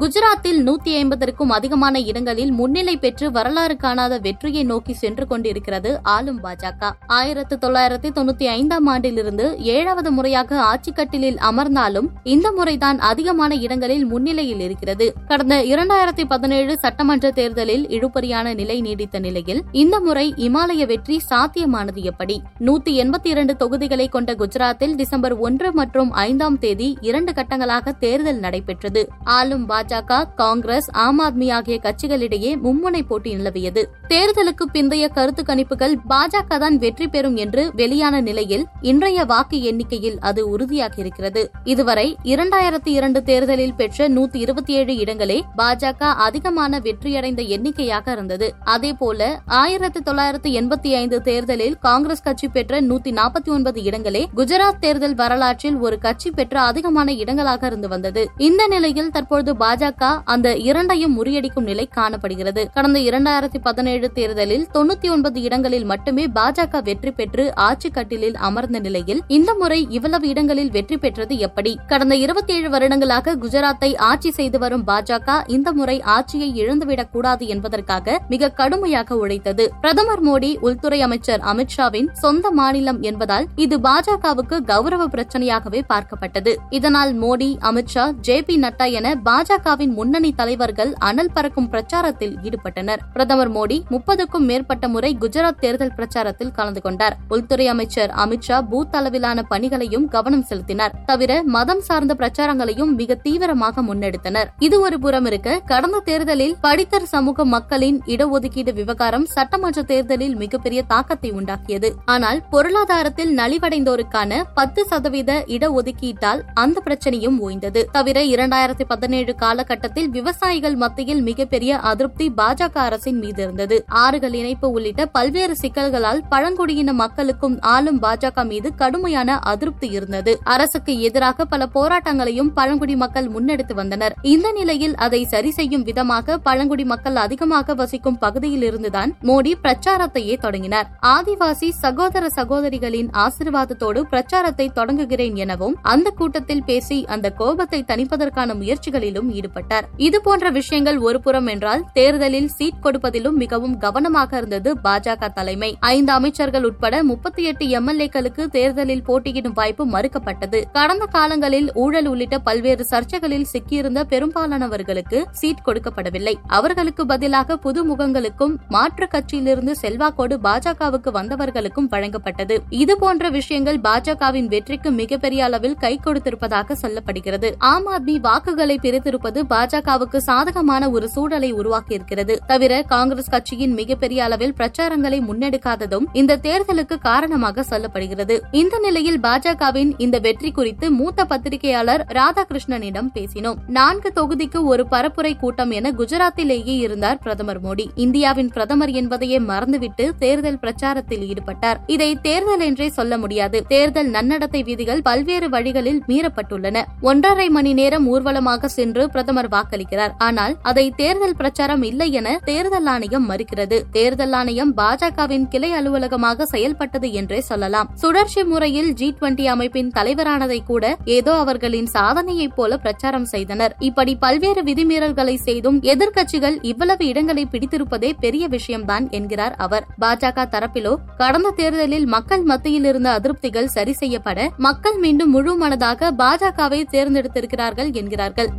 குஜராத்தில் நூத்தி ஐம்பதற்கும் அதிகமான இடங்களில் முன்னிலை பெற்று வரலாறு காணாத வெற்றியை நோக்கி சென்று கொண்டிருக்கிறது ஆளும் பாஜக. ஆயிரத்து தொள்ளாயிரத்தி தொண்ணூத்தி ஐந்தாம் ஆண்டிலிருந்து ஏழாவது முறையாக ஆட்சிக்கட்டிலில் அமர்ந்தாலும் இந்த முறைதான் அதிகமான இடங்களில் முன்னிலையில் இருக்கிறது. கடந்த இரண்டாயிரத்தி பதினேழு சட்டமன்ற தேர்தலில் இழுபறியான நிலை நீடித்த நிலையில் இந்த முறை இமாலய வெற்றி சாத்தியமானது எப்படி? நூத்தி எண்பத்தி இரண்டு தொகுதிகளை கொண்ட குஜராத்தில் டிசம்பர் ஒன்று மற்றும் ஐந்தாம் தேதி இரண்டு கட்டங்களாக தேர்தல் நடைபெற்றது. ஆளும் பாஜக பாஜக காங்கிரஸ் ஆம் ஆத்மி ஆகிய கட்சிகளிடையே மும்முனை போட்டி நிலவியது. தேர்தலுக்கு பிந்தைய கருத்து கணிப்புகள் பாஜக தான் வெற்றி பெறும் என்று வெளியான நிலையில் இன்றைய வாக்கு எண்ணிக்கையில் அது உறுதியாகியிருக்கிறது. இதுவரை இரண்டாயிரத்தி இரண்டு தேர்தலில் பெற்ற நூத்தி இருபத்தி ஏழு இடங்களே பாஜக அதிகமான வெற்றியடைந்த எண்ணிக்கையாக இருந்தது. அதேபோல ஆயிரத்தி தொள்ளாயிரத்தி எண்பத்தி ஐந்து தேர்தலில் காங்கிரஸ் கட்சி பெற்ற நூத்தி நாற்பத்தி ஒன்பது இடங்களே குஜராத் தேர்தல் வரலாற்றில் ஒரு கட்சி பெற்ற அதிகமான இடங்களாக இருந்து வந்தது. இந்த நிலையில் தற்போது பாஜக பாஜக அந்த இரண்டையும் முறியடிக்கும் நிலை காணப்படுகிறது. கடந்த இரண்டாயிரத்தி பதினேழு தேர்தலில் தொண்ணூத்தி ஒன்பது இடங்களில் மட்டுமே பாஜக வெற்றி பெற்று ஆட்சி கட்டிலில் அமர்ந்த நிலையில் இந்த முறை இவ்வளவு இடங்களில் வெற்றி பெற்றது எப்படி? கடந்த இருபத்தி ஏழு வருடங்களாக குஜராத்தை ஆட்சி செய்து வரும் பாஜக இந்த முறை ஆட்சியை இழந்துவிடக் கூடாது என்பதற்காக மிக கடுமையாக உழைத்தது. பிரதமர் மோடி உள்துறை அமைச்சர் அமித்ஷாவின் சொந்த மாநிலம் என்பதால் இது பாஜகவுக்கு கௌரவ பிரச்சனையாகவே பார்க்கப்பட்டது. இதனால் மோடி அமித்ஷா ஜே பி நட்டா என பாஜக பாஜகவின் முன்னணி தலைவர்கள் அனல் பறக்கும் பிரச்சாரத்தில் ஈடுபட்டனர். பிரதமர் மோடி முப்பதுக்கும் மேற்பட்ட முறை குஜராத் தேர்தல் பிரச்சாரத்தில் கலந்து கொண்டார். உள்துறை அமைச்சர் அமித்ஷா பூத் அளவிலான பணிகளையும் கவனம் செலுத்தினார். தவிர மதம் சார்ந்த பிரச்சாரங்களையும் மிக தீவிரமாக முன்னெடுத்தனர். இது ஒரு புறம் இருக்க கடந்த தேர்தலில் படித்தர் சமூக மக்களின் இடஒதுக்கீடு விவகாரம் சட்டமன்ற தேர்தலில் மிகப்பெரிய தாக்கத்தை உண்டாக்கியது. ஆனால் பொருளாதாரத்தில் நலிவடைந்தோருக்கான பத்து சதவீத இடஒதுக்கீட்டால் அந்த பிரச்சனையும் ஓய்ந்தது. தவிர இரண்டாயிரத்தி பதினேழு கால காலகட்டத்தில் விவசாயிகள் மத்தியில் மிகப்பெரிய அதிருப்தி பாஜக அரசின் மீது இருந்தது. ஆறுகள் இணைப்பு உள்ளிட்ட பல்வேறு சிக்கல்களால் பழங்குடியின மக்களுக்கும் ஆளும் பாஜக மீது கடுமையான அதிருப்தி இருந்தது. அரசுக்கு எதிராக பல போராட்டங்களையும் பழங்குடி மக்கள் முன்னெடுத்து வந்தனர். இந்த நிலையில் அதை சரி செய்யும் விதமாக பழங்குடி மக்கள் அதிகமாக வசிக்கும் பகுதியில் இருந்துதான் மோடி பிரச்சாரத்தையே தொடங்கினார். ஆதிவாசி சகோதர சகோதரிகளின் ஆசிர்வாதத்தோடு பிரச்சாரத்தை தொடங்குகிறேன் எனவும் அந்த கூட்டத்தில் பேசி அந்த கோபத்தை தணிப்பதற்கான முயற்சிகளிலும் ஈடுபட்டார். ஈடுபட்டார். இது போன்ற விஷயங்கள் ஒருபுறம் என்றால் தேர்தலில் சீட் கொடுப்பதிலும் மிகவும் கவனமாக இருந்தது பாஜக தலைமை. ஐந்து அமைச்சர்கள் உட்பட முப்பத்தி எட்டு எம்எல்ஏக்களுக்கு தேர்தலில் போட்டியிடும் வாய்ப்பு மறுக்கப்பட்டது. கடந்த காலங்களில் ஊழல் உள்ளிட்ட பல்வேறு சர்ச்சைகளில் சிக்கியிருந்த பெரும்பாலானவர்களுக்கு சீட் கொடுக்கப்படவில்லை. அவர்களுக்கு பதிலாக புது முகங்களுக்கும் மாற்று கட்சியிலிருந்து செல்வாக்கோடு பாஜகவுக்கு வந்தவர்களுக்கும் வழங்கப்பட்டது. இதுபோன்ற விஷயங்கள் பாஜகவின் வெற்றிக்கு மிகப்பெரிய அளவில் கை கொடுத்திருப்பதாக சொல்லப்படுகிறது. ஆம் ஆத்மி வாக்குகளை பிரித்திருப்பது என்பது பாஜகவுக்கு சாதகமான ஒரு சூழலை உருவாக்கியிருக்கிறது. தவிர காங்கிரஸ் கட்சியின் மிகப்பெரிய அளவில் பிரச்சாரங்களை முன்னெடுக்காததும் இந்த தேர்தலுக்கு காரணமாக சொல்லப்படுகிறது. இந்த நிலையில் பாஜகவின் இந்த வெற்றி குறித்து மூத்த பத்திரிகையாளர் ராதாகிருஷ்ணனிடம் பேசினோம். நான்கு தொகுதிக்கு ஒரு பரப்புரை கூட்டம் என குஜராத்திலேயே இருந்தார் பிரதமர் மோடி. இந்தியாவின் பிரதமர் என்பதையே மறந்துவிட்டு தேர்தல் பிரச்சாரத்தில் ஈடுபட்டார். இதை தேர்தல் என்றே சொல்ல முடியாது. தேர்தல் நன்னடத்தை விதிகள் பல்வேறு வழிகளில் மீறப்பட்டுள்ளன. ஒன்றரை மணி நேரம் ஊர்வலமாக சென்று பிரதமர் வாக்களிக்கிறார். ஆனால் அதை தேர்தல் பிரச்சாரம் இல்லை என தேர்தல் ஆணையம் மறுக்கிறது. தேர்தல் ஆணையம் பாஜகவின் கிளை அலுவலகமாக செயல்பட்டது என்றே சொல்லலாம். சுழற்சி முறையில் ஜி டுவெண்டி அமைப்பின் தலைவரானதை கூட ஏதோ அவர்களின் சாதனையைப் போல பிரச்சாரம் செய்தனர். இப்படி பல்வேறு விதிமீறல்களை செய்தும் எதிர்க்கட்சிகள் இவ்வளவு இடங்களை பிடித்திருப்பதே பெரிய விஷயம்தான் என்கிறார் அவர். பாஜக தரப்பிலோ கடந்த தேர்தலில் மக்கள் மத்தியில் இருந்த அதிருப்திகள் சரி செய்யப்பட மக்கள் மீண்டும் முழு மனதாக பாஜகவை தேர்ந்தெடுத்திருக்கிறார்கள் என்கிறார்கள்.